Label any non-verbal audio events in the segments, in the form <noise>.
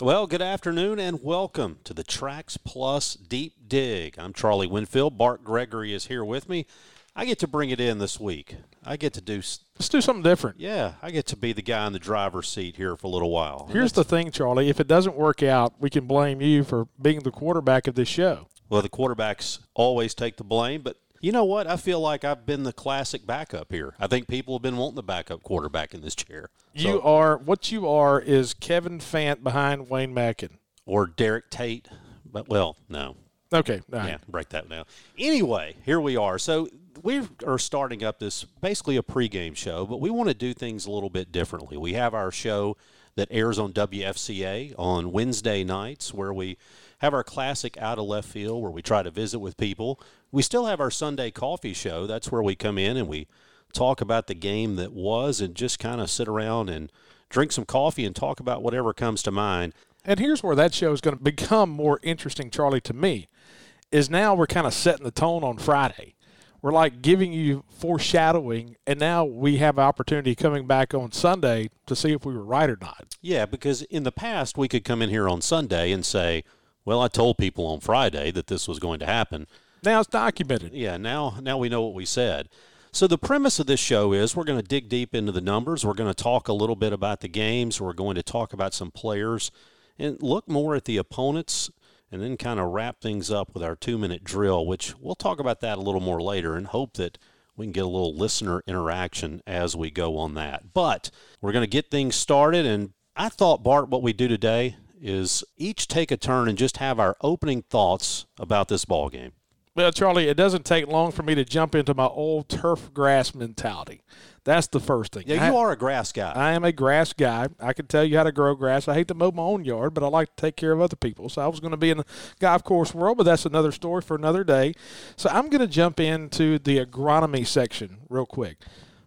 Well, good afternoon and welcome to the Trax Plus Deep Dig. I'm Charlie Winfield. Bart Gregory is here with me. I get to bring it in this week. I get to do. Let's do something different. Yeah, I get to be the guy in the driver's seat here for a little while. Here's the thing, Charlie. If it doesn't work out, we can blame you for being the quarterback of this show. Well, the quarterbacks always take the blame, but you know what? I feel like I've been the classic backup here. I think people have been wanting the backup quarterback in this chair. So, you are what you are is Kevin Fant behind Wayne Madkin or Derek Tate. But well, no. Okay. Yeah, break that now. Anyway, here we are. So we are starting up this basically a pregame show, but we want to do things a little bit differently. We have our show that airs on WFCA on Wednesday nights where we have our classic out of left field where we try to visit with people. We still have our Sunday coffee show. That's where we come in and we talk about the game that was and just kind of sit around and drink some coffee and talk about whatever comes to mind. And here's where that show is going to become more interesting, Charlie, to me, is now we're kind of setting the tone on Friday. We're like giving you foreshadowing, and now we have opportunity coming back on Sunday to see if we were right or not. Yeah, because in the past we could come in here on Sunday and say, well, I told people on Friday that this was going to happen. Now it's documented. Yeah, now now we know what we said. So the premise of this show is we're going to dig deep into the numbers. We're going to talk a little bit about the games. We're going to talk about some players and look more at the opponents and then kind of wrap things up with our 2-minute drill, which we'll talk about that a little more later and hope that we can get a little listener interaction as we go on that. But we're going to get things started and I thought Bart what we do today is each take a turn and just have our opening thoughts about this ball game. Well, Charlie, it doesn't take long for me to jump into my old turf grass mentality. That's the first thing. Yeah, you I, are a grass guy. I am a grass guy. I can tell you how to grow grass. I hate to mow my own yard, but I like to take care of other people. So I was going to be in the golf course world, but that's another story for another day. So I'm going to jump into the agronomy section real quick.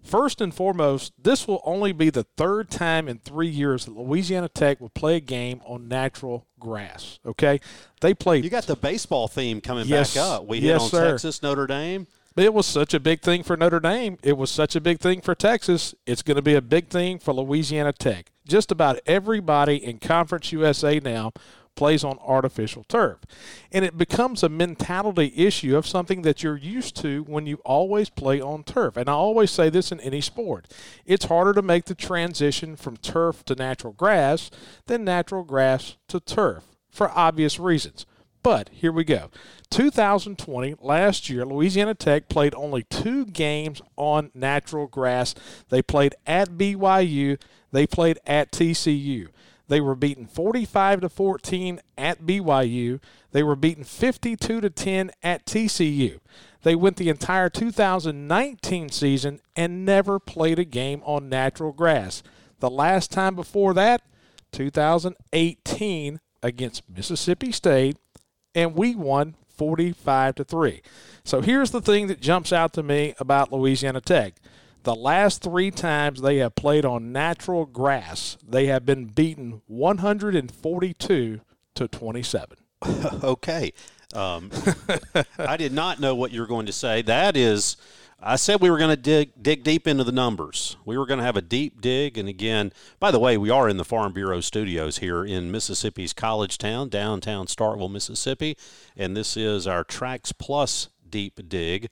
First and foremost, this will only be the third time in three years that Louisiana Tech will play a game on natural grass. Okay, they played. You got the baseball theme coming yes, back up. We yes, hit on sir. Texas, Notre Dame. It was such a big thing for Notre Dame. It was such a big thing for Texas. It's going to be a big thing for Louisiana Tech. Just about everybody in Conference USA now plays on artificial turf. And it becomes a mentality issue of something that you're used to when you always play on turf. And I always say this in any sport it's harder to make the transition from turf to natural grass than natural grass to turf for obvious reasons. But here we go. 2020, last year, Louisiana Tech played only two games on natural grass. They played at BYU, they played at TCU. They were beaten 45 to 14 at BYU. They were beaten 52 to 10 at TCU. They went the entire 2019 season and never played a game on natural grass. The last time before that, 2018 against Mississippi State, and we won 45 to 3. So here's the thing that jumps out to me about Louisiana Tech. The last three times they have played on natural grass, they have been beaten 142 to 27. <laughs> okay. Um, I did not know what you were going to say. That is, I said we were going to dig dig deep into the numbers. We were going to have a deep dig, and again, by the way, we are in the Farm Bureau studios here in Mississippi's College Town, downtown Starkville, Mississippi, and this is our Trax Plus deep dig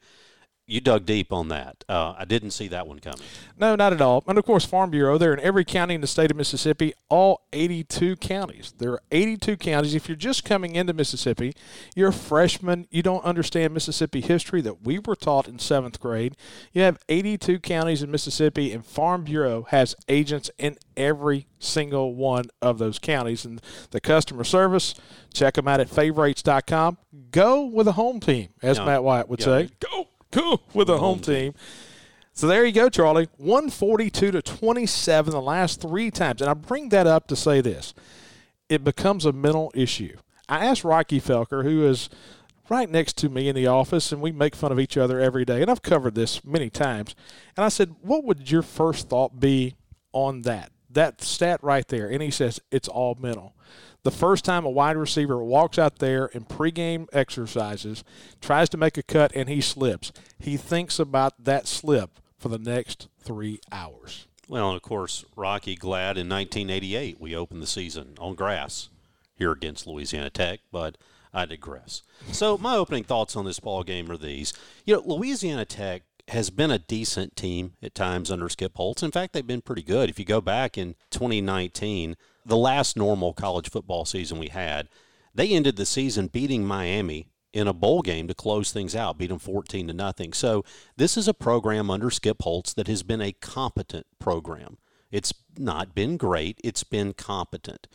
you dug deep on that. Uh, I didn't see that one coming. No, not at all. And of course, Farm Bureau, they're in every county in the state of Mississippi, all 82 counties. There are 82 counties. If you're just coming into Mississippi, you're a freshman, you don't understand Mississippi history that we were taught in seventh grade. You have 82 counties in Mississippi, and Farm Bureau has agents in every single one of those counties. And the customer service, check them out at favorites.com. Go with a home team, as no, Matt White would say. Go with a home team. So there you go, Charlie. 142 to 27 the last three times. And I bring that up to say this it becomes a mental issue. I asked Rocky Felker, who is right next to me in the office, and we make fun of each other every day. And I've covered this many times. And I said, What would your first thought be on that? That stat right there. And he says, It's all mental the first time a wide receiver walks out there in pregame exercises, tries to make a cut, and he slips, he thinks about that slip for the next three hours. Well, and of course, Rocky glad in 1988 we opened the season on grass here against Louisiana Tech, but I digress. So my opening thoughts on this ball game are these: you know, Louisiana Tech has been a decent team at times under Skip Holtz. In fact, they've been pretty good. If you go back in 2019, the last normal college football season we had, they ended the season beating Miami in a bowl game to close things out, beat them 14 to nothing. So this is a program under Skip Holtz that has been a competent program. It's not been great, it's been competent.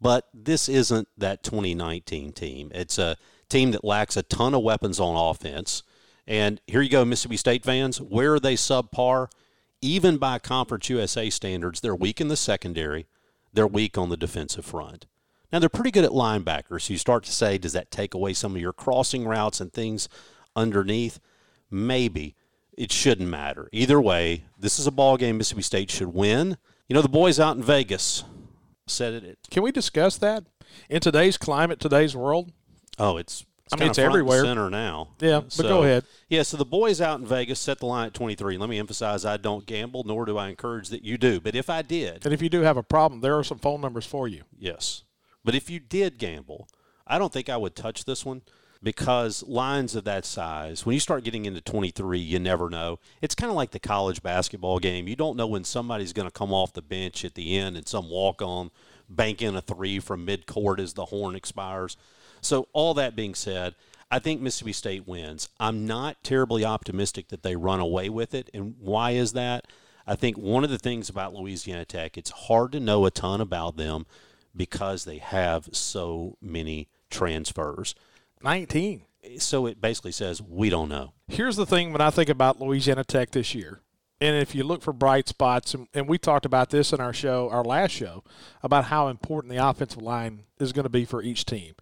But this isn't that 2019 team. It's a team that lacks a ton of weapons on offense. And here you go, Mississippi State fans. Where are they subpar? Even by Conference USA standards, they're weak in the secondary. They're weak on the defensive front. Now, they're pretty good at linebackers. So you start to say, does that take away some of your crossing routes and things underneath? Maybe. It shouldn't matter. Either way, this is a ball game Mississippi State should win. You know, the boys out in Vegas said it. Can we discuss that in today's climate, today's world? Oh, it's. It's I mean, it's everywhere. Center now. Yeah, but So- go ahead. Yeah, so the boys out in Vegas set the line at 23. Let me emphasize I don't gamble, nor do I encourage that you do. But if I did, And if you do have a problem, there are some phone numbers for you. yes. But if you did gamble, I don't think I would touch this one because lines of that size, when you start getting into 23, you never know. It's kind of like the college basketball game. You don't know when somebody's going to come off the bench at the end and some walk on bank in a three from mid court as the horn expires. So, all that being said, I think Mississippi State wins. I'm not terribly optimistic that they run away with it. And why is that? I think one of the things about Louisiana Tech, it's hard to know a ton about them because they have so many transfers. 19. So it basically says we don't know. Here's the thing when I think about Louisiana Tech this year, and if you look for bright spots, and, and we talked about this in our show, our last show, about how important the offensive line is going to be for each team.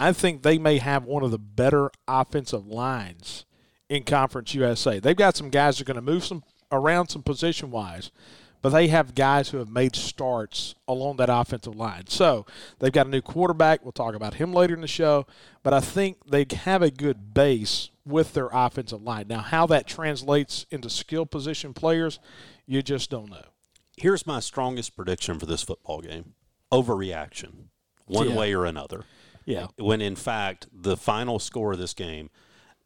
I think they may have one of the better offensive lines in Conference USA. They've got some guys that are going to move some around some position wise, but they have guys who have made starts along that offensive line. So they've got a new quarterback. We'll talk about him later in the show. But I think they have a good base with their offensive line. Now, how that translates into skill position players, you just don't know. Here's my strongest prediction for this football game overreaction, one Yeah. way or another. Yeah. When in fact, the final score of this game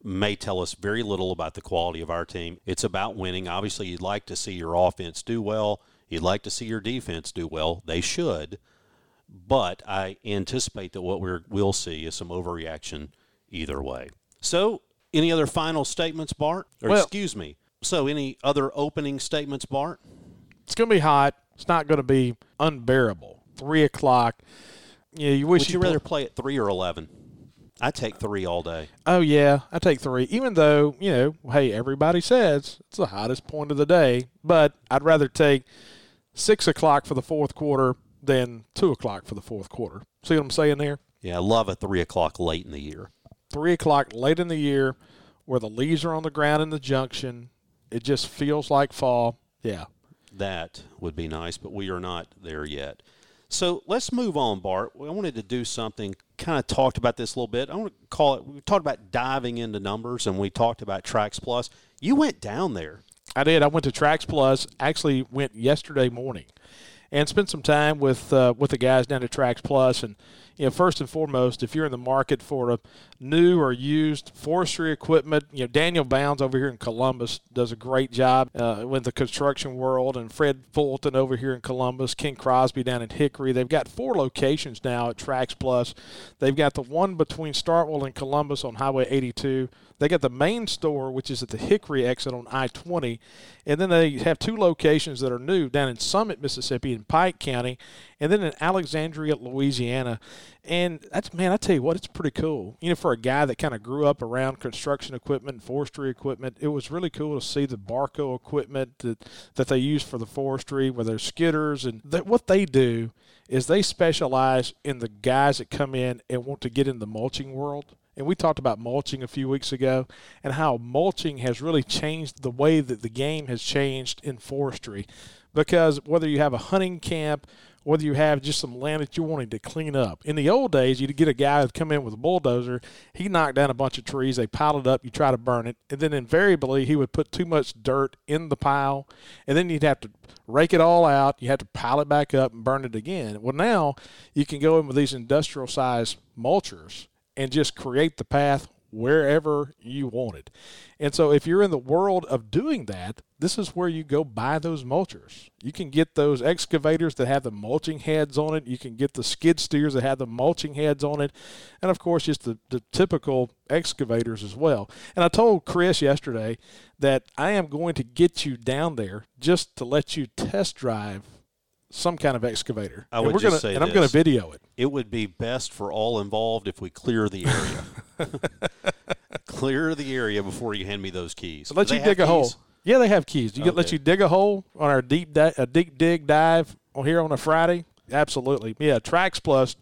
may tell us very little about the quality of our team. It's about winning. Obviously, you'd like to see your offense do well, you'd like to see your defense do well. They should. But I anticipate that what we're, we'll see is some overreaction either way. So, any other final statements, Bart? Or Well- excuse me. So, any other opening statements, Bart? It's going to be hot. It's not going to be unbearable. Three o'clock. Yeah, you wish Would you rather play at three or eleven? I take three all day. Oh yeah, I take three. Even though you know, hey, everybody says it's the hottest point of the day, but I'd rather take six o'clock for the fourth quarter than two o'clock for the fourth quarter. See what I'm saying there? Yeah, I love a three o'clock late in the year. Three o'clock late in the year, where the leaves are on the ground in the junction. It just feels like fall. Yeah. That would be nice, but we are not there yet. So let's move on, Bart. I wanted to do something, kind of talked about this a little bit. I want to call it, we talked about diving into numbers and we talked about Trax Plus. You went down there. I did. I went to Trax Plus. Actually, went yesterday morning, and spent some time with uh, with the guys down at Trax And you know, first and foremost, if you're in the market for a new or used forestry equipment, you know, Daniel Bounds over here in Columbus does a great job uh, with the construction world, and Fred Fulton over here in Columbus, Ken Crosby down in Hickory. They've got four locations now at Trax Plus. They've got the one between Starkville and Columbus on Highway 82. They got the main store, which is at the Hickory exit on I 20. And then they have two locations that are new down in Summit, Mississippi, in Pike County, and then in Alexandria, Louisiana. And that's, man, I tell you what, it's pretty cool. You know, for a guy that kind of grew up around construction equipment and forestry equipment, it was really cool to see the Barko equipment that, that they use for the forestry, where there's skidders. And that what they do is they specialize in the guys that come in and want to get in the mulching world. And we talked about mulching a few weeks ago and how mulching has really changed the way that the game has changed in forestry. Because whether you have a hunting camp whether you have just some land that you're wanting to clean up. In the old days, you'd get a guy who'd come in with a bulldozer, he knocked down a bunch of trees, they piled it up, you try to burn it, and then invariably he would put too much dirt in the pile, and then you'd have to rake it all out, you have to pile it back up and burn it again. Well, now you can go in with these industrial size mulchers and just create the path wherever you want it. And so if you're in the world of doing that, this is where you go buy those mulchers. You can get those excavators that have the mulching heads on it. You can get the skid steers that have the mulching heads on it. And of course, just the, the typical excavators as well. And I told Chris yesterday that I am going to get you down there just to let you test drive some kind of excavator. I would and we're just gonna, say and I'm going to video it. It would be best for all involved if we clear the area. <laughs> clear the area before you hand me those keys. So let Do you dig a hole. Yeah, they have keys. You get let you dig a hole on our deep di- a deep dig dive on here on a Friday. Absolutely, yeah. Trax Plus,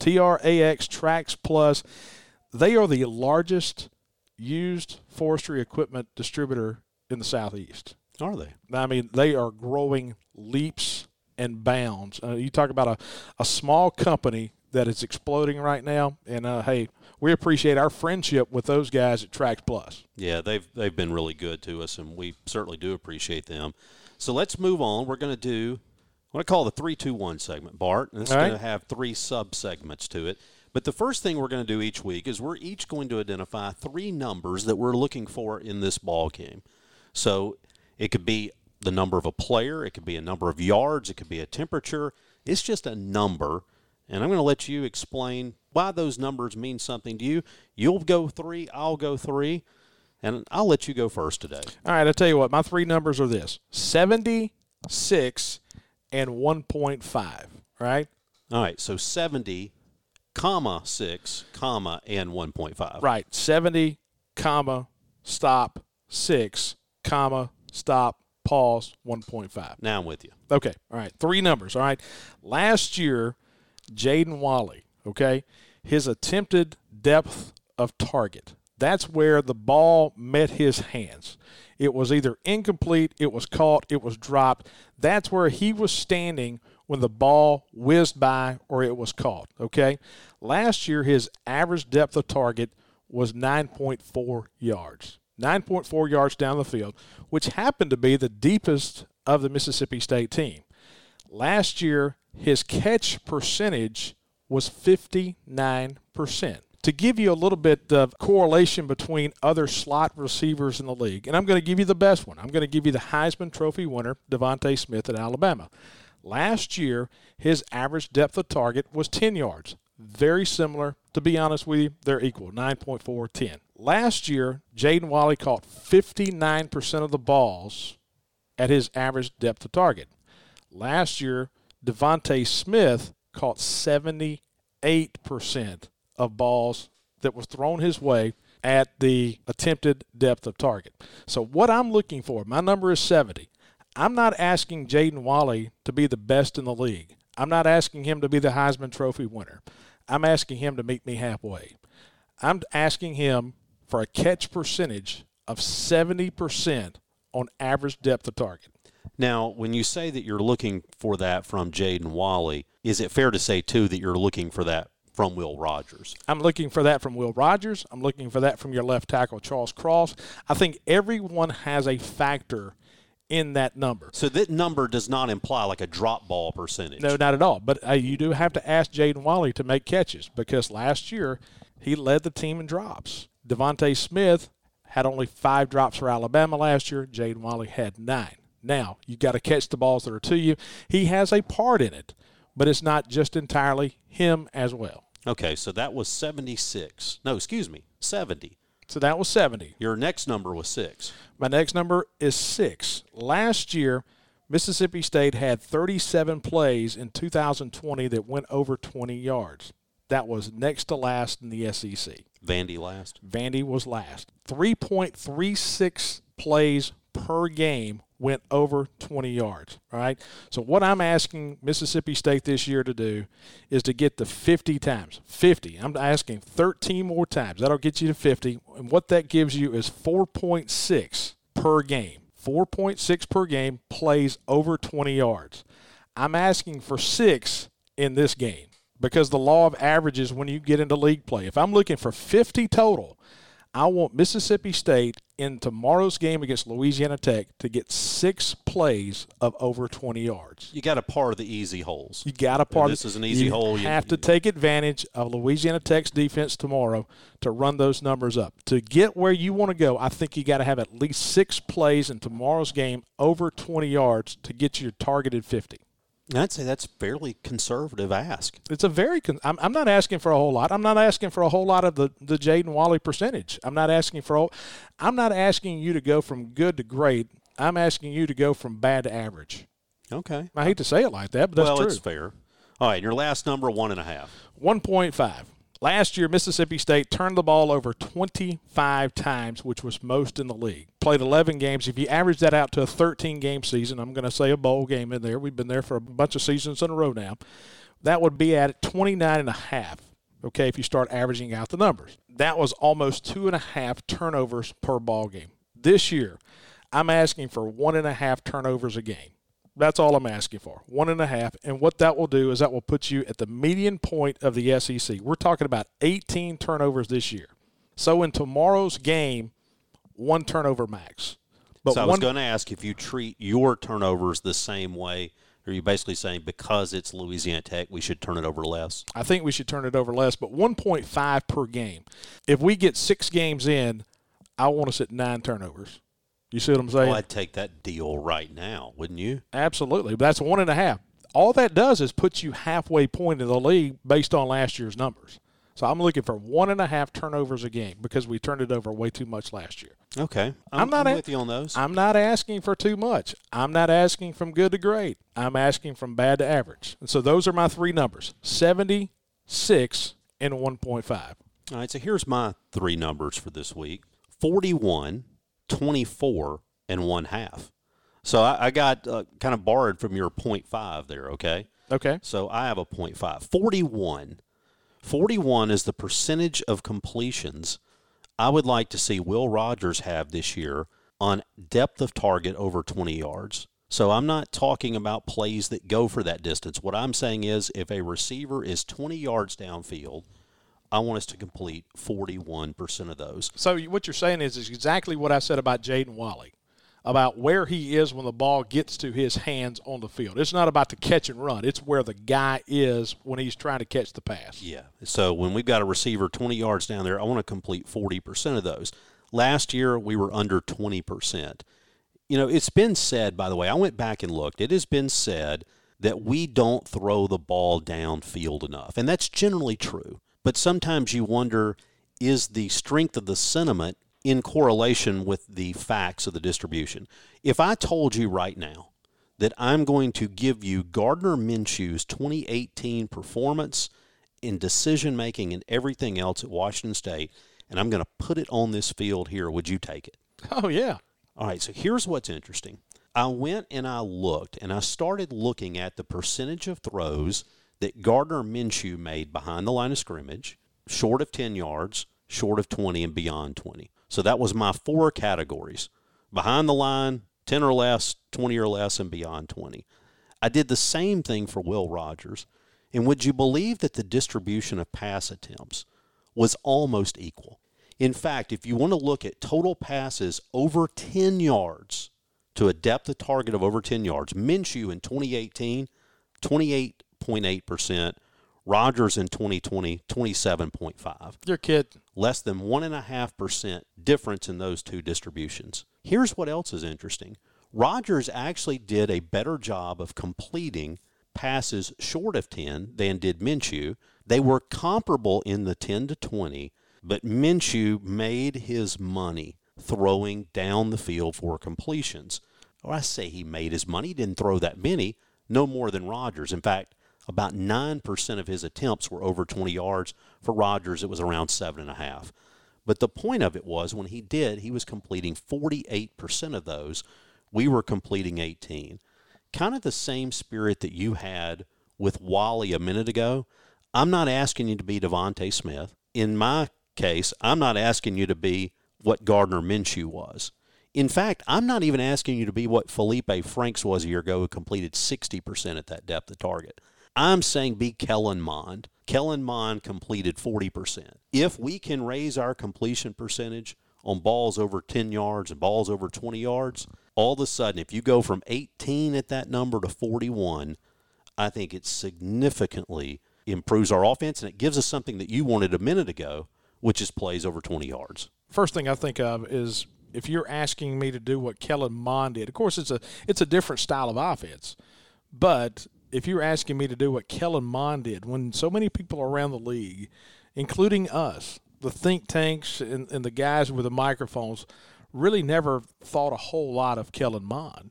T R A X Trax Plus. They are the largest used forestry equipment distributor in the southeast. Are they? I mean, they are growing leaps and bounds. Uh, you talk about a, a small company that is exploding right now, and uh, hey, we appreciate our friendship with those guys at Trax Plus. Yeah, they've they've been really good to us, and we certainly do appreciate them. So let's move on. We're going to do what I call the three, two, one segment, Bart, and it's going to have three sub segments to it. But the first thing we're going to do each week is we're each going to identify three numbers that we're looking for in this ball game. So it could be the number of a player, it could be a number of yards, it could be a temperature. It's just a number. And I'm going to let you explain why those numbers mean something to you. You'll go three, I'll go three, and I'll let you go first today. All right, I'll tell you what, my three numbers are this 76 and 1.5, right? All right, so 70, comma 6, comma, and 1.5. Right, 70, comma, stop, 6, comma, stop, pause, 1.5. Now I'm with you. Okay, all right, three numbers, all right. Last year, Jaden Walley, okay, his attempted depth of target. That's where the ball met his hands. It was either incomplete, it was caught, it was dropped. That's where he was standing when the ball whizzed by or it was caught, okay? Last year, his average depth of target was 9.4 yards. 9.4 yards down the field, which happened to be the deepest of the Mississippi State team. Last year, his catch percentage was 59%. To give you a little bit of correlation between other slot receivers in the league, and I'm going to give you the best one. I'm going to give you the Heisman Trophy winner, DeVonta Smith at Alabama. Last year, his average depth of target was 10 yards. Very similar. To be honest with you, they're equal 9.4, 10. Last year, Jaden Walley caught 59% of the balls at his average depth of target. Last year, DeVonta Smith caught 78% of balls that was thrown his way at the attempted depth of target. So what I'm looking for, my number is 70. I'm not asking Jaden Walley to be the best in the league. I'm not asking him to be the Heisman Trophy winner. I'm asking him to meet me halfway. I'm asking him for a catch percentage of 70% on average depth of target. Now, when you say that you're looking for that from Jaden Walley, is it fair to say, too, that you're looking for that from Will Rogers? I'm looking for that from Will Rogers. I'm looking for that from your left tackle, Charles Cross. I think everyone has a factor in that number. So that number does not imply like a drop ball percentage. No, not at all. But uh, you do have to ask Jaden Walley to make catches because last year he led the team in drops. DeVonta Smith had only five drops for Alabama last year. Jaden Walley had nine. Now, you got to catch the balls that are to you. He has a part in it, but it's not just entirely him as well. Okay, so that was 76. No, excuse me, 70. So that was 70. Your next number was 6. My next number is six. Last year, Mississippi State had 37 plays in 2020 that went over 20 yards. That was next to last in the SEC. Vandy last. Vandy was last. 3.36 plays per game went over 20 yards. Right. So what I'm asking Mississippi State this year to do is to get to 50 times. 50. I'm asking 13 more times. That'll get you to 50. And what that gives you is 4.6 per game. 4.6 per game plays over 20 yards. I'm asking for six in this game because the law of averages when you get into league play. If I'm looking for 50 total, I want Mississippi State in tomorrow's game against Louisiana Tech to get six plays of over 20 yards. You got to par the easy holes. You got to par. This is an easy you hole. You have to take advantage of Louisiana Tech's defense tomorrow to run those numbers up. To get where you want to go, I think you got to have at least six plays in tomorrow's game over 20 yards to get your targeted 50. I'd say that's fairly conservative ask. It's a very. Con- I'm, I'm not asking for a whole lot. I'm not asking for a whole lot of the the Jaden Walley percentage. I'm not asking for. All, I'm not asking you to go from good to great. I'm asking you to go from bad to average. Okay. I hate to say it like that, but that's well, true. it's fair. All right, your last number one and a half. One point five. Last year, Mississippi State turned the ball over 25 times, which was most in the league. Played 11 games. If you average that out to a 13 game season, I'm going to say a bowl game in there. We've been there for a bunch of seasons in a row now. That would be at 29 and a half. Okay, if you start averaging out the numbers, that was almost two and a half turnovers per ball game. This year, I'm asking for one and a half turnovers a game. That's all I'm asking for. One and a half. And what that will do is that will put you at the median point of the SEC. We're talking about 18 turnovers this year. So in tomorrow's game, one turnover max. But so I was going to ask if you treat your turnovers the same way. Are you basically saying because it's Louisiana Tech, we should turn it over less? I think we should turn it over less, but 1.5 per game. If we get six games in, I want us at nine turnovers. You see what I'm saying? Oh, I'd take that deal right now, wouldn't you? Absolutely. But that's one and a half. All that does is put you halfway point in the league based on last year's numbers. So I'm looking for one and a half turnovers a game because we turned it over way too much last year. Okay, I'm, I'm not I'm with you on those. I'm not asking for too much. I'm not asking from good to great. I'm asking from bad to average. And so those are my three numbers: 76 and 1.5. All right. So here's my three numbers for this week: 41, 24, and one half. So I, I got uh, kind of borrowed from your 0.5 there. Okay. Okay. So I have a 0.5. 41 41 is the percentage of completions I would like to see Will Rogers have this year on depth of target over 20 yards. So I'm not talking about plays that go for that distance. What I'm saying is if a receiver is 20 yards downfield, I want us to complete 41% of those. So what you're saying is, is exactly what I said about Jaden Walley about where he is when the ball gets to his hands on the field. It's not about the catch and run. It's where the guy is when he's trying to catch the pass. Yeah. So when we've got a receiver 20 yards down there, I want to complete 40% of those. Last year we were under 20%. You know, it's been said, by the way, I went back and looked. It has been said that we don't throw the ball downfield enough. And that's generally true. But sometimes you wonder is the strength of the sentiment in correlation with the facts of the distribution. If I told you right now that I'm going to give you Gardner Minshew's 2018 performance in decision making and everything else at Washington State, and I'm going to put it on this field here, would you take it? Oh, yeah. All right, so here's what's interesting. I went and I looked, and I started looking at the percentage of throws that Gardner Minshew made behind the line of scrimmage, short of 10 yards, short of 20, and beyond 20. So that was my four categories behind the line, 10 or less, 20 or less, and beyond 20. I did the same thing for Will Rogers. And would you believe that the distribution of pass attempts was almost equal? In fact, if you want to look at total passes over 10 yards to a depth of target of over 10 yards, Minshew in 2018, 28.8%, Rogers in 2020, 27.5. Your kid. Less than 1.5% difference in those two distributions. Here's what else is interesting. Rogers actually did a better job of completing passes short of 10 than did Minshew. They were comparable in the 10 to 20, but Minshew made his money throwing down the field for completions. Or I say he made his money, he didn't throw that many, no more than Rogers. In fact, about 9% of his attempts were over 20 yards. For Rogers, it was around 7.5. But the point of it was when he did, he was completing 48% of those. We were completing 18. Kind of the same spirit that you had with Walley a minute ago. I'm not asking you to be DeVonta Smith. In my case, I'm not asking you to be what Gardner Minshew was. In fact, I'm not even asking you to be what Feleipe Franks was a year ago, who completed 60% at that depth of target. I'm saying be Kellen Mond. Kellen Mond completed 40%. If we can raise our completion percentage on balls over 10 yards and balls over 20 yards, all of a sudden, if you go from 18 at that number to 41, I think it significantly improves our offense and it gives us something that you wanted a minute ago, which is plays over 20 yards. First thing I think of is if you're asking me to do what Kellen Mond did. Of course, it's a it's a different style of offense, but if you're asking me to do what Kellen Mond did, when so many people around the league, including us, the think tanks and, and the guys with the microphones, really never thought a whole lot of Kellen Mond.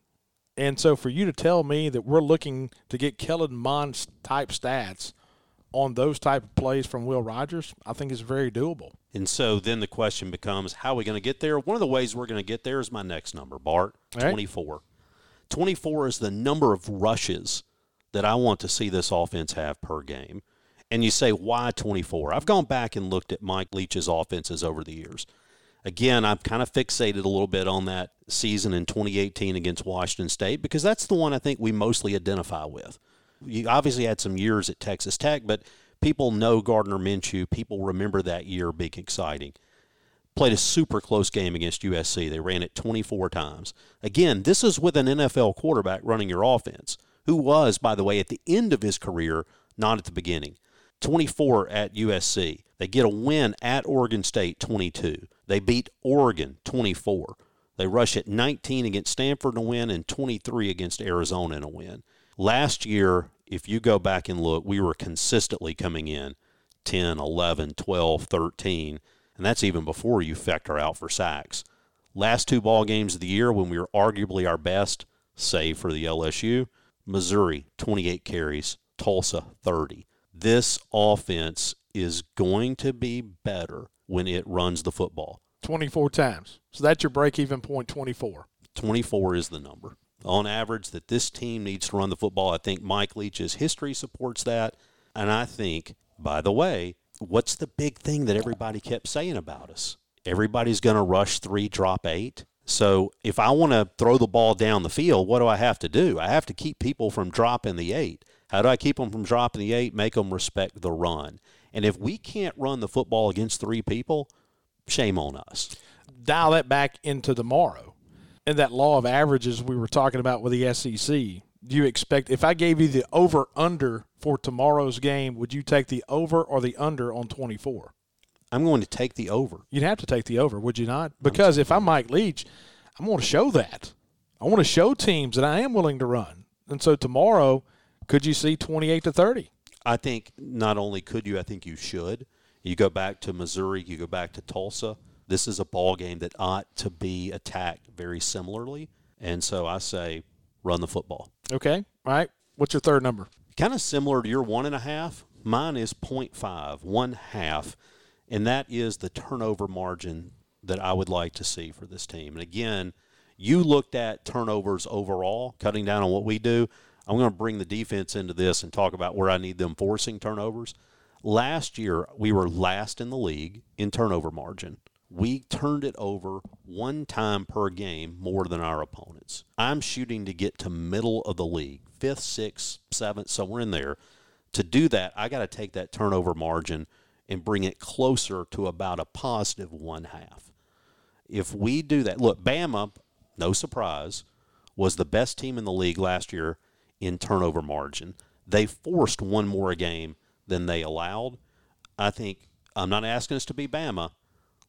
And so for you to tell me that we're looking to get Kellen Mond type stats on those type of plays from Will Rogers, I think is very doable. And so then the question becomes, how are we going to get there? One of the ways we're going to get there is my next number, Bart, right. 24. 24 is the number of rushes that I want to see this offense have per game. And you say, why 24? I've gone back and looked at Mike Leach's offenses over the years. Again, I'm kind of fixated a little bit on that season in 2018 against Washington State because that's the one I think we mostly identify with. You obviously had some years at Texas Tech, but people know Gardner Minshew. People remember that year being exciting played a super close game against USC. They ran it 24 times. Again, this is with an NFL quarterback running your offense, who was, by the way, at the end of his career, not at the beginning. 24 at USC. They get a win at Oregon State 22. They beat Oregon 24. They rush at 19 against Stanford in a win and 23 against Arizona in a win. Last year, if you go back and look, we were consistently coming in 10, 11, 12, 13 and that's even before you factor out for sacks. Last two ball games of the year when we were arguably our best, save for the LSU, Missouri 28 carries, Tulsa 30. This offense is going to be better when it runs the football. 24 times. So that's your break even point 24. 24 is the number. On average, that this team needs to run the football. I think Mike Leach's history supports that. And I think, by the way, what's the big thing that everybody kept saying about us? Everybody's going to rush three, drop eight. So if I want to throw the ball down the field, what do I have to do? I have to keep people from dropping the eight. How do I keep them from dropping the eight? Make them respect the run. And if we can't run the football against three people, shame on us. Dial that back into tomorrow. And that law of averages we were talking about with the SEC. Do you expect, if I gave you the over under for tomorrow's game, would you take the over or the under on 24? I'm going to take the over. You'd have to take the over, would you not? Because if I'm Mike Leach, I'm going to show that. I want to show teams that I am willing to run. And so tomorrow, could you see 28 to 30? I think not only could you, I think you should. You go back to Missouri, you go back to Tulsa. This is a ball game that ought to be attacked very similarly. And so I say run the football. Okay. All right. What's your third number? Kind of similar to your one and a half. Mine is 0.5, one half. And that is the turnover margin that I would like to see for this team. And again, you looked at turnovers overall, cutting down on what we do. I'm going to bring the defense into this and talk about where I need them forcing turnovers. Last year, we were last in the league in turnover margin. We turned it over one time per game more than our opponents. I'm shooting to get to middle of the league, fifth, sixth, seventh, somewhere in there. To do that, I got to take that turnover margin and bring it closer to about a positive one half. If we do that, look, Bama, no surprise, was the best team in the league last year in turnover margin. They forced one more a game than they allowed. I think I'm not asking us to be Bama.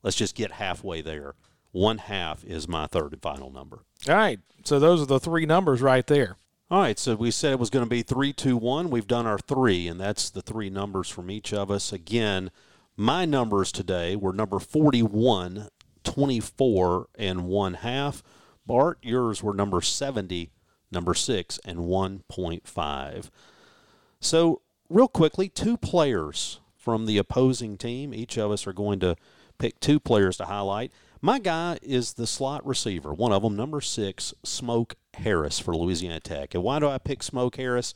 Let's just get halfway there. One half is my third and final number. All right. So those are the three numbers right there. All right, so we said it was going to be three, two, one. We've done our three, and that's the three numbers from each of us. Again, my numbers today were number 41, 24, and one half. Bart, yours were number 70, number six, and 1.5. So, real quickly, two players from the opposing team. Each of us are going to pick two players to highlight. My guy is the slot receiver, one of them, number six, Smoke Harris for Louisiana Tech. And why do I pick Smoke Harris?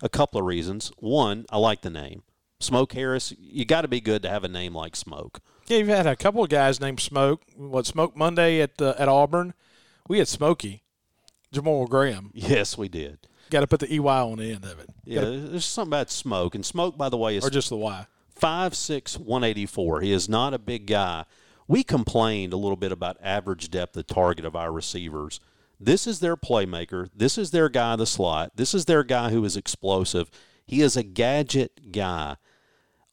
A couple of reasons. One, I like the name. Smoke Harris, you got to be good to have a name like Smoke. Yeah, you've had a couple of guys named Smoke. What Smoke Monday at uh, at Auburn, We had Smokey, Jamal Graham. Yes, we did. Got to put the EY on the end of it. Yeah, Gotta- there's something about smoke, and smoke, by the way, is or just the Y. five six one eighty four. He is not a big guy. We complained a little bit about average depth of target of our receivers. This is their playmaker. This is their guy the slot. This is their guy who is explosive. He is a gadget guy.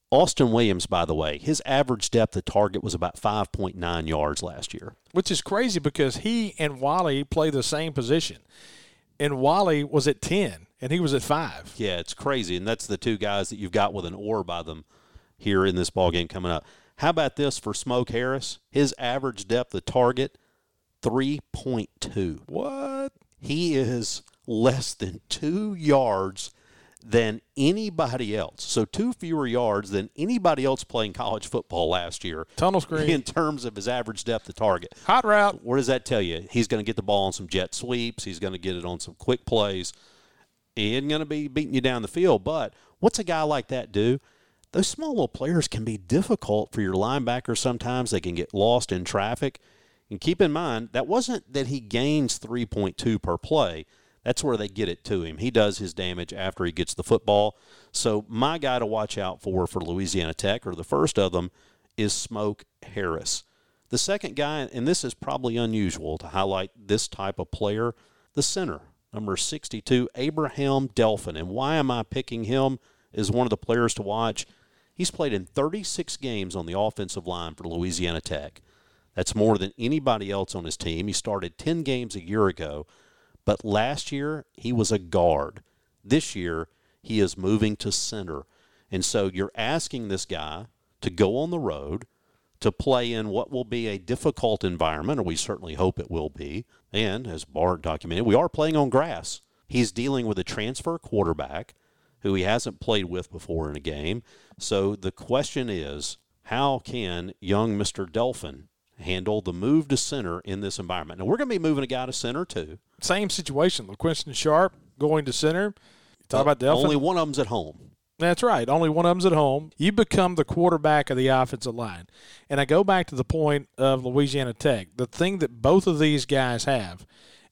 Austin Williams, by the way, his average depth of target was about 5.9 yards last year. Which is crazy because he and Walley play the same position. And Walley was at 10 and he was at 5. Yeah, it's crazy, and that's the two guys that you've got with an or by them here in this ball game coming up. How about this for Smoke Harris? His average depth of target, 3.2. What? He is less than two yards than anybody else. So two fewer yards than anybody else playing college football last year Tunnel <laughs> screen. in terms of his average depth of target. Hot route. What does that tell you? He's going to get the ball on some jet sweeps. He's going to get it on some quick plays. He ain't going to be beating you down the field. But what's a guy like that do? Those small little players can be difficult for your linebackers sometimes. They can get lost in traffic. And keep in mind, that wasn't that he gains 3.2 per play. That's where they get it to him. He does his damage after he gets the football. So my guy to watch out for for Louisiana Tech, or the first of them, is Smoke Harris. The second guy, and this is probably unusual to highlight this type of player, the center, number 62, Abraham Delphin. And why am I picking him as one of the players to watch? He's played in 36 games on the offensive line for Louisiana Tech. That's more than anybody else on his team. He started 10 games a year ago, but last year he was a guard. This year he is moving to center. And so you're asking this guy to go on the road, to play in what will be a difficult environment, or we certainly hope it will be. And as Bart documented, we are playing on grass. He's dealing with a transfer quarterback who he hasn't played with before in a game. So the question is, how can young Mr. Delphin handle the move to center in this environment? Now we're going to be moving a guy to center too. Same situation. LaQuinston Sharp going to center. Talk about Delphin. Only one of them's at home. That's right. Only one of them's at home. You become the quarterback of the offensive line. And I go back to the point of Louisiana Tech. The thing that both of these guys have,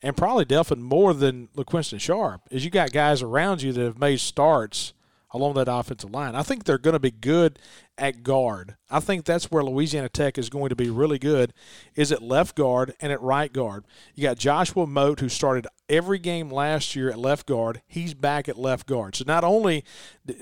and probably Delphin more than LaQuinston Sharp, is you got guys around you that have made starts along that offensive line. I think they're going to be good at guard. I think that's where Louisiana Tech is going to be really good is at left guard and at right guard. You got Joshua Mote who started every game last year at left guard. He's back at left guard. So not only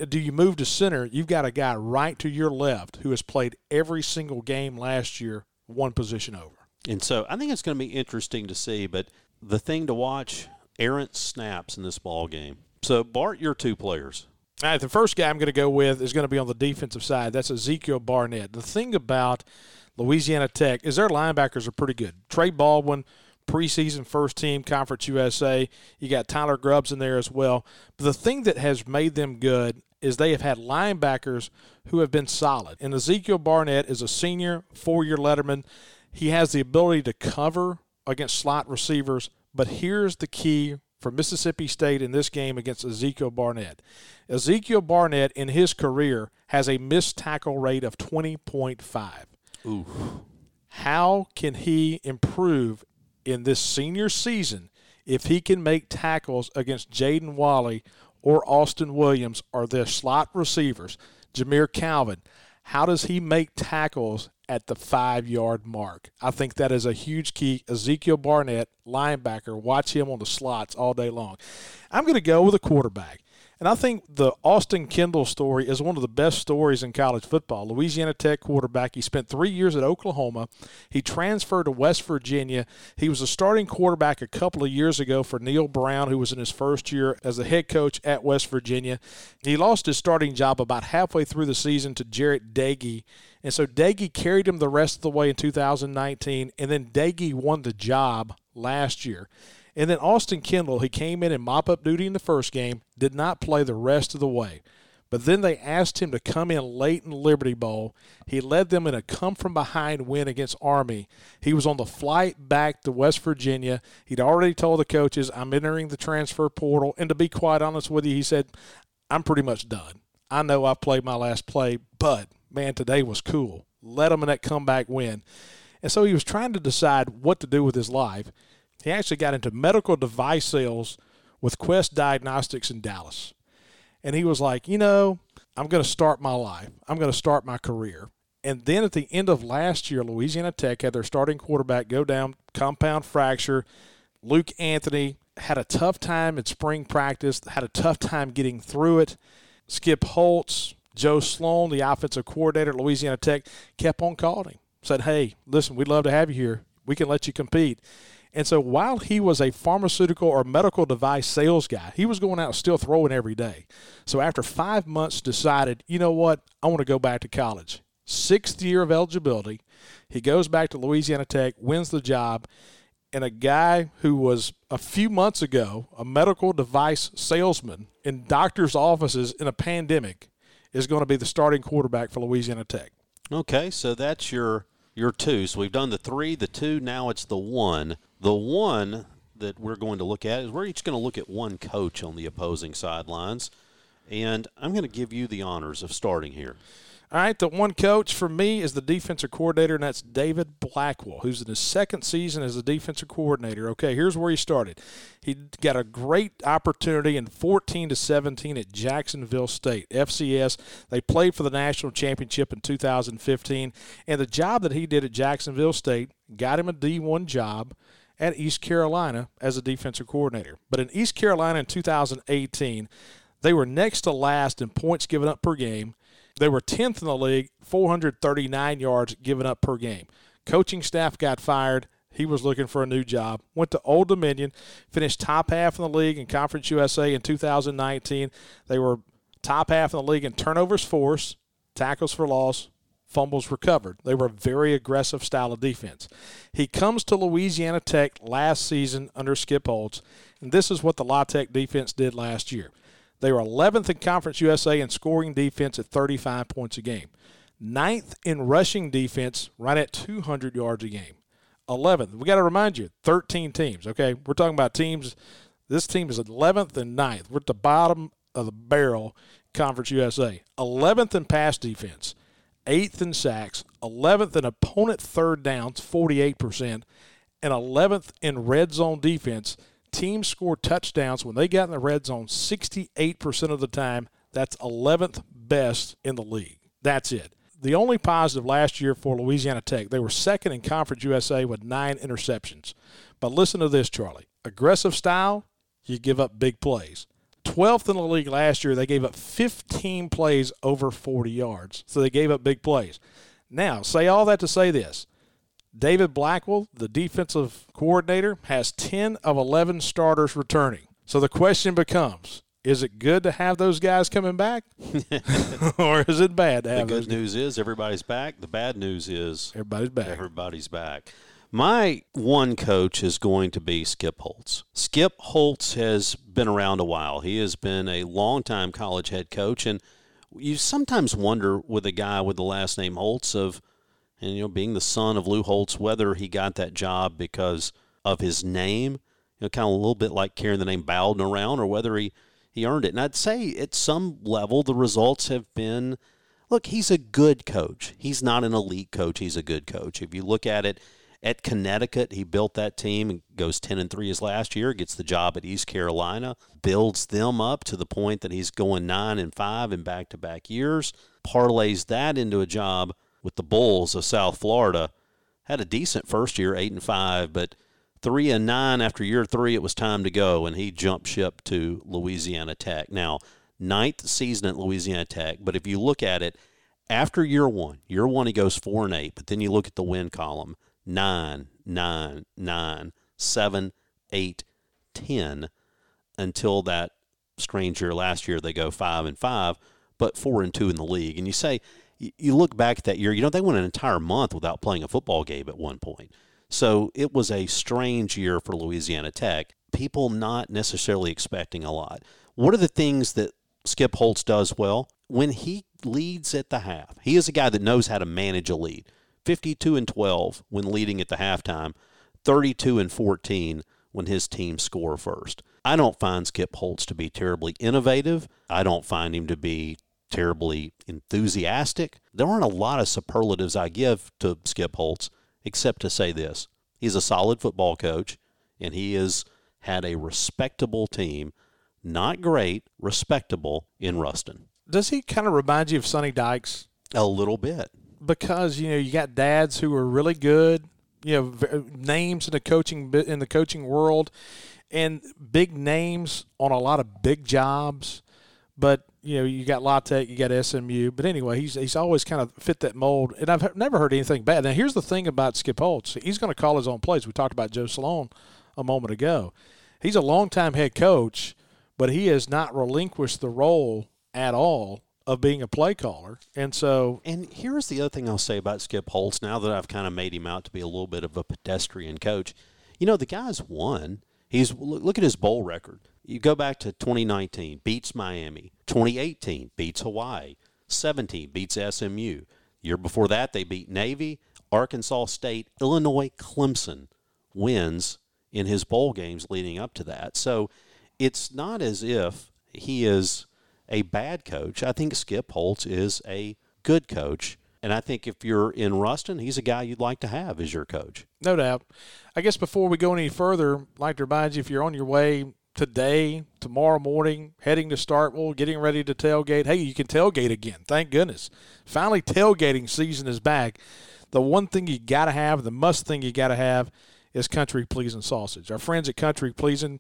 do you move to center, you've got a guy right to your left who has played every single game last year one position over. And so I think it's going to be interesting to see. But the thing to watch, errant snaps in this ball game. So Bart, your two players. All right, the first guy I'm going to go with is going to be on the defensive side. That's Ezekiel Barnett. The thing about Louisiana Tech is their linebackers are pretty good. Trey Baldwin, preseason first team, Conference USA. You got Tyler Grubbs in there as well. But the thing that has made them good is they have had linebackers who have been solid. And Ezekiel Barnett is a senior, four year letterman. He has the ability to cover against slot receivers. But here's the key for Mississippi State in this game against Ezekiel Barnett. Ezekiel Barnett in his career has a missed tackle rate of 20.5. Ooh. How can he improve in this senior season if he can make tackles against Jaden Walley or Austin Williams or their slot receivers, Jamire Calvin? How does he make tackles at the five yard mark? I think that is a huge key. Ezekiel Barnett, linebacker, watch him on the slots all day long. I'm going to go with a quarterback. And I think the Austin Kendall story is one of the best stories in college football. Louisiana Tech quarterback. He spent three years at Oklahoma. He transferred to West Virginia. He was a starting quarterback a couple of years ago for Neal Brown, who was in his first year as the head coach at West Virginia. He lost his starting job about halfway through the season to Jarret Doege. And so Doege carried him the rest of the way in 2019, and then Dagey won the job last year. And then Austin Kendall, he came in and mop up duty in the first game, did not play the rest of the way. But then they asked him to come in late in Liberty Bowl. He led them in a come from behind win against Army. He was on the flight back to West Virginia. He'd already told the coaches, I'm entering the transfer portal. And to be quite honest with you, he said, I'm pretty much done. I know I've played my last play, but man, today was cool. Let him in that comeback win. And so he was trying to decide what to do with his life. He actually got into medical device sales with Quest Diagnostics in Dallas. And he was like, you know, I'm going to start my life. I'm going to start my career. And then at the end of last year, Louisiana Tech had their starting quarterback go down, compound fracture. Luke Anthony had a tough time in spring practice, had a tough time getting through it. Skip Holtz, Joe Sloan, the offensive coordinator at Louisiana Tech, kept on calling him. Said, hey, listen, we'd love to have you here. We can let you compete. And so while he was a pharmaceutical or medical device sales guy, he was going out still throwing every day. So after five months, decided, you know what, I want to go back to college. Sixth year of eligibility, he goes back to Louisiana Tech, wins the job, and a guy who was a few months ago a medical device salesman in doctors' offices in a pandemic is going to be the starting quarterback for Louisiana Tech. Okay, so that's your your two. So we've done the three, the two, now it's the one. The one that we're going to look at is we're each going to look at one coach on the opposing sidelines. And I'm going to give you the honors of starting here. All right, the one coach for me is the defensive coordinator, and that's David Blackwell, who's in his second season as a defensive coordinator. Okay, here's where he started. He got a great opportunity in 14 to 17 at Jacksonville State, FCS. They played for the national championship in 2015, and the job that he did at Jacksonville State got him a D1 job at East Carolina as a defensive coordinator. But in East Carolina in 2018, they were next to last in points given up per game they were 10th in the league, 439 yards given up per game. Coaching staff got fired. He was looking for a new job. Went to Old Dominion, finished top half in the league in Conference USA in 2019. They were top half in the league in turnovers forced, tackles for loss, fumbles recovered. They were a very aggressive style of defense. He comes to Louisiana Tech last season under Skip Holtz, and this is what the La Tech defense did last year. They were 11th in Conference USA in scoring defense at 35 points a game. Ninth in rushing defense, right at 200 yards a game. 11th. We got to remind you, 13 teams. Okay, we're talking about teams. This team is 11th and 9th. We're at the bottom of the barrel, Conference USA. 11th in pass defense, 8th in sacks, 11th in opponent third downs, 48%, and 11th in red zone defense, teams score touchdowns when they got in the red zone 68% of the time. That's 11th best in the league. That's it. The only positive last year for Louisiana Tech, they were second in Conference USA with nine interceptions. But listen to this, Charlie. Aggressive style, you give up big plays. 12th in the league last year, they gave up 15 plays over 40 yards. So they gave up big plays. Now, say all that to say this David Blackwell, the defensive coordinator, has 10 of 11 starters returning. So the question becomes is it good to have those guys coming back? <laughs> <laughs> or is it bad to have The good news is everybody's back. The bad news is everybody's back. Everybody's back. My one coach is going to be Skip Holtz. Skip Holtz has been around a while. He has been a longtime college head coach, and you sometimes wonder with a guy with the last name Holtz of and you know, being the son of Lou Holtz, whether he got that job because of his name, you know, kind of a little bit like carrying the name Bowden around, or whether he he earned it. And I'd say at some level the results have been. Look, he's a good coach. He's not an elite coach. He's a good coach. If you look at it, at Connecticut, he built that team and goes 10 and 3 his last year, gets the job at East Carolina, builds them up to the point that he's going 9 and 5 in back-to-back years, parlays that into a job with the Bulls of South Florida. Had a decent first year, eight and five, but three and nine after year three, it was time to go, and he jumped ship to Louisiana Tech. Now, ninth season at Louisiana Tech, but if you look at it, after year one, year one he goes four and eight, but then you look at the win column, nine, nine, nine, seven, eight, ten, until that strange year last year they go five and five, but four and two in the league. And you say, you look back at that year, you know, they went an entire month without playing a football game at one point. So it was a strange year for Louisiana Tech. People not necessarily expecting a lot. What are the things that Skip Holtz does well? When he leads at the half, he is a guy that knows how to manage a lead. 52 and 12 when leading at the halftime, 32 and 14 when his team score first. I don't find Skip Holtz to be terribly innovative. I don't find him to be terribly enthusiastic. There aren't a lot of superlatives I give to Skip Holtz, except to say this he's a solid football coach. and he has had a respectable team, not great, respectable in Ruston. Does he kind of remind you of Sonny Dykes? A little bit. Because you know you got dads who are really good, you know, names in the coaching in the coaching world, and big names on a lot of big jobs. But you know, you got La Tech, you got SMU. But anyway, he's he's always kind of fit that mold, and I've never heard anything bad. Now, here's the thing about Skip Holtz: he's going to call his own plays. We talked about Joe Sloan a moment ago. He's a longtime head coach, but he has not relinquished the role at all of being a play caller, and so And here's the other thing I'll say about Skip Holtz now that I've kind of made him out to be a little bit of a pedestrian coach. You know, the guy's won. He's look at his bowl record. You go back to 2019, beats Miami. 2018 beats Hawaii. 17 beats SMU. Year before that, they beat Navy, Arkansas State, Illinois, Clemson. Wins in his bowl games leading up to that. So it's not as if he is a bad coach. I think Skip Holtz is a good coach. And I think if you're in Ruston, he's a guy you'd like to have as your coach. No doubt. I guess before we go any further, I'd like to remind you if you're on your way today, tomorrow morning, heading to Starkville, getting ready to tailgate, hey, you can tailgate again. Thank goodness. Finally, tailgating season is back. The one thing you got to have, the must thing you got to have, is Country Pleasing Sausage. Our friends at Country Pleasing,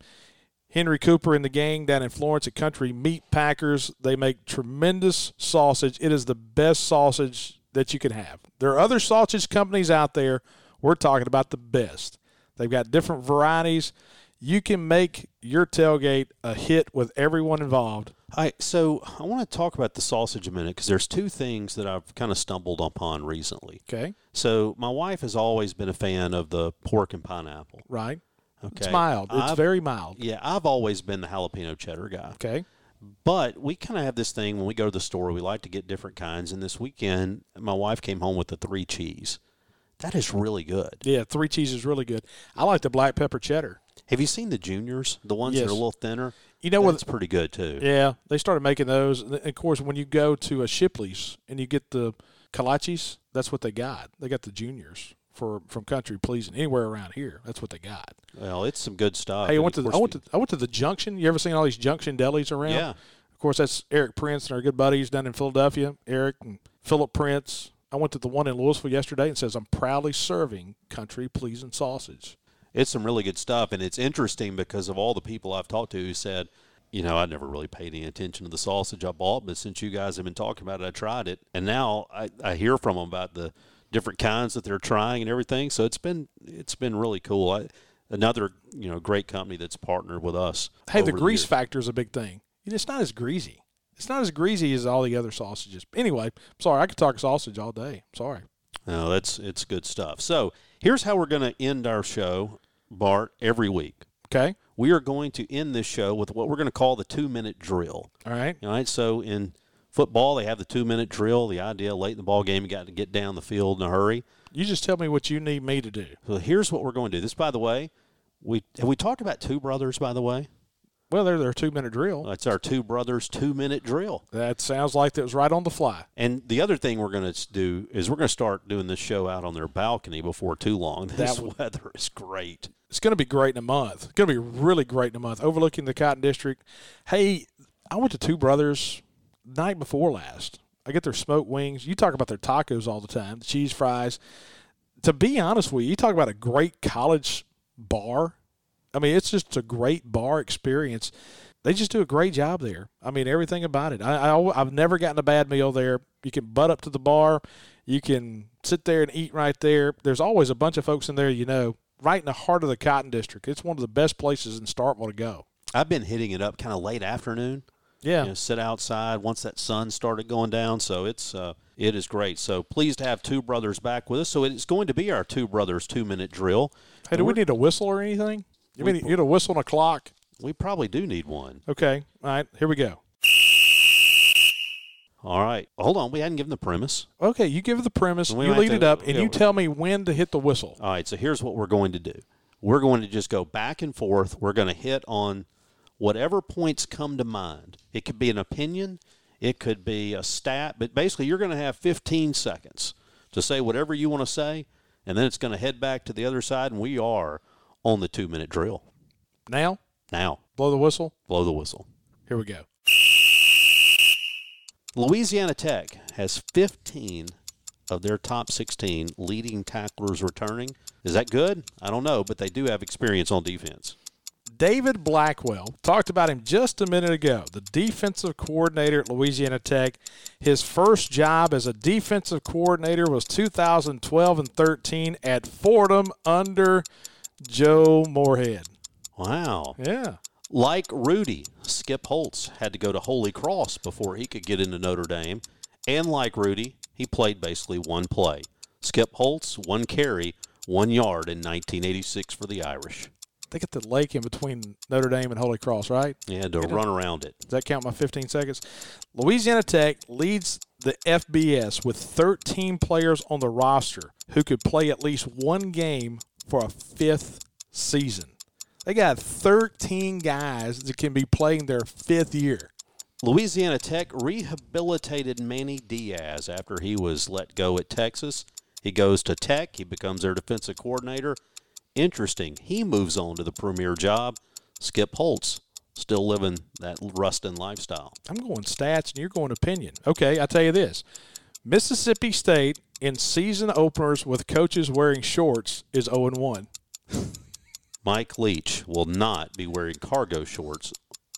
Henry Cooper and the gang down in Florence at Country Meat Packers, they make tremendous sausage. It is the best sausage that you can have. There are other sausage companies out there. We're talking about the best. They've got different varieties. You can make your tailgate a hit with everyone involved. All right, so I want to talk about the sausage a minute because there's two things that I've kind of stumbled upon recently. Okay, So my wife has always been a fan of the pork and pineapple. right? Okay, It's mild. It's I've- very mild. Yeah, I've always been the jalapeno cheddar guy. Okay. But we kind of have this thing when we go to the store, we like to get different kinds. And this weekend, my wife came home with the three cheese. That is really good. Yeah, three cheese is really good. I like the black pepper cheddar. Have you seen the juniors, the ones that are a little thinner? You know what? That's pretty good too. Yeah, they started making those. And of course, when you go to a Shipley's and you get the kolaches, that's what they got. They got the juniors for from Country Pleasing anywhere around here. That's what they got. Well, it's some good stuff. Hey, I went to the, I went to I went to the Junction. You ever seen all these Junction delis around? Yeah. Of course, that's Eric Prince and our good buddies down in Philadelphia. Eric and Philip Prince. I went to the one in Louisville yesterday and says I'm proudly serving Country Pleasing sausage. it's some really good stuff, and it's interesting because of all the people I've talked to who said, you know, I never really paid any attention to the sausage I bought, but since you guys have been talking about it, I tried it, and now I, I hear from them about the different kinds that they're trying and everything. So it's been it's been really cool. I, another you know great company that's partnered with us. Hey, the grease factor is a big thing. It's not as greasy. It's not as greasy as all the other sausages. Anyway, I'm sorry. I could talk sausage all day. Sorry. No, that's it's good stuff. So here's how we're going to end our show, Bart, every week. Okay. We are going to end this show with what we're going to call the two minute drill. All right. All right. So in football, they have the two minute drill. The idea late in the ball game, you got to get down the field in a hurry. You just tell me what you need me to do. So here's what we're going to do. This, by the way, we have we talked about two brothers. By the way, Well, they're their two minute drill. that's our two brothers two minute drill. That sounds like that was right on the fly. And the other thing we're going to do is we're going to start doing this show out on their balcony before too long. <laughs> This would- weather is great. It's going to be great in a month. It's going to be really great in a month. Overlooking the Cotton District. Hey, I went to Two Brothers night before last. I get their smoked wings. You talk about their tacos all the time, the cheese fries. To be honest with you, you talk about a great college bar. I mean, it's just a great bar experience. They just do a great job there. I mean, everything about it. I, I have never gotten a bad meal there. You can butt up to the bar. You can sit there and eat right there. There's always a bunch of folks in there you know, right in the heart of the Cotton District. It's one of the best places in Starkville to go. I've been hitting it up kind of late afternoon. Yeah. You know, sit outside once that sun started going down. So it's uh, it is great. So pleased to have two brothers back with us. So it's going to be our two brothers two minute drill. Hey, do we need a whistle or anything? You mean you need a whistle and a clock? We probably do need one. Okay. All right. Here we go. All right. Hold on. We hadn't given the premise. Okay. You give the premise, you lead have it up, and yeah, you tell me when to hit the whistle. All right. So here's what we're going to do. We're going to just go back and forth. We're going to hit on whatever points come to mind. It could be an opinion. It could be a stat. But basically, you're going to have 15 seconds to say whatever you want to say, and then it's going to head back to the other side, and we are on the two minute drill. Now, Now, blow the whistle. blow the whistle. Here we go. Louisiana Tech has 15 of their top 16 leading tacklers returning. Is that good? I don't know, but they do have experience on defense. David Blackwell talked about him just a minute ago. The defensive coordinator at Louisiana Tech. His first job as a defensive coordinator was 2012 and 13 at Fordham under Joe Moorhead. Wow. Yeah. Like Rudy, Skip Holtz had to go to Holy Cross before he could get into Notre Dame. And like Rudy, he played basically one play. Skip Holtz, one carry, one yard in 1986 for the Irish. They got the lake in between Notre Dame and Holy Cross, right? Had to run around it. Does that count my 15 seconds? Louisiana Tech leads the FBS with 13 players on the roster who could play at least one game for a fifth season. They got 13 guys that can be playing their fifth year. Louisiana Tech rehabilitated Manny Diaz after he was let go at Texas. He goes to Tech. He becomes their defensive coordinator. Interesting. He moves on to the premier job. Skip Holtz, still living that Ruston lifestyle. I'm going stats and you're going opinion. Okay, I tell you this Mississippi State in season openers with coaches wearing shorts is 0 1. <laughs> Mike Leach will not be wearing cargo shorts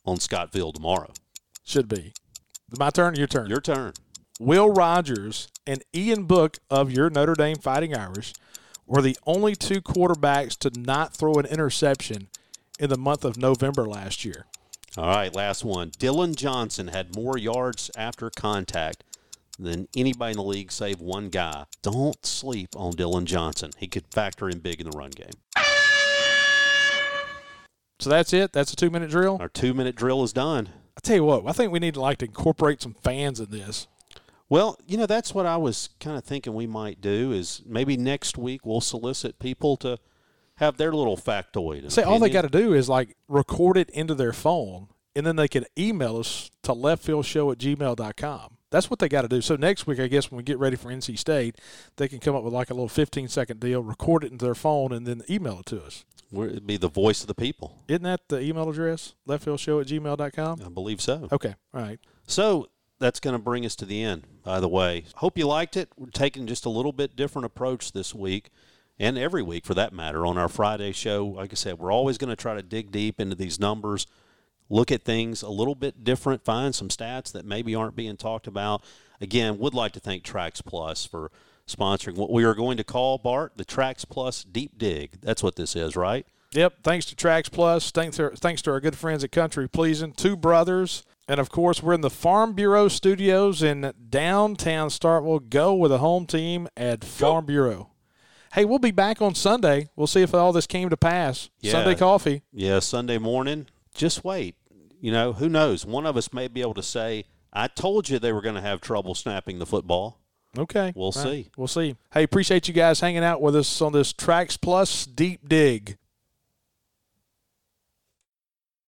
on Scott Field tomorrow. Should be. My turn, your turn. Your turn. Will Rogers and Ian Book of your Notre Dame Fighting Irish were the only two quarterbacks to not throw an interception in the month of November last year. All right, last one. Dillon Johnson had more yards after contact than anybody in the league, save one guy. Don't sleep on Dillon Johnson. He could factor in big in the run game. So that's it. That's a two minute drill. Our two minute drill is done. I tell you what, I think we need to like to incorporate some fans in this. Well, you know, that's what I was kind of thinking we might do is maybe next week we'll solicit people to have their little factoid. Say all they got to do is like record it into their phone and then they can email us to leftfieldshow at gmail.com. That's what they got to do. So next week, I guess when we get ready for NC State, they can come up with like a little 15 second deal, record it into their phone, and then email it to us. We're- It'd be the voice of the people. Isn't that the email address? Leftfieldshow at gmail.com? I believe so. Okay. All right. So that's going to bring us to the end, by the way. Hope you liked it. We're taking just a little bit different approach this week and every week for that matter on our Friday show. Like I said, we're always going to try to dig deep into these numbers, look at things a little bit different, find some stats that maybe aren't being talked about. Again, would like to thank Trax Plus for sponsoring what we are going to call, Bart, the Trax Plus Deep Dig. That's what this is, right? Yep. Thanks to Trax Plus. Thanks to, thanks to our good friends at Country Pleasing, two brothers. And of course, we're in the Farm Bureau studios in downtown Starkville. Go with a home team at Farm Bureau. Hey, we'll be back on Sunday. We'll see if all this came to pass. Yeah. Sunday coffee. Yeah, Sunday morning. Just wait. You know, who knows? One of us may be able to say, I told you they were going to have trouble snapping the football. Okay. We'll see. We'll see. Hey, appreciate you guys hanging out with us on this Trax Plus Deep Dig.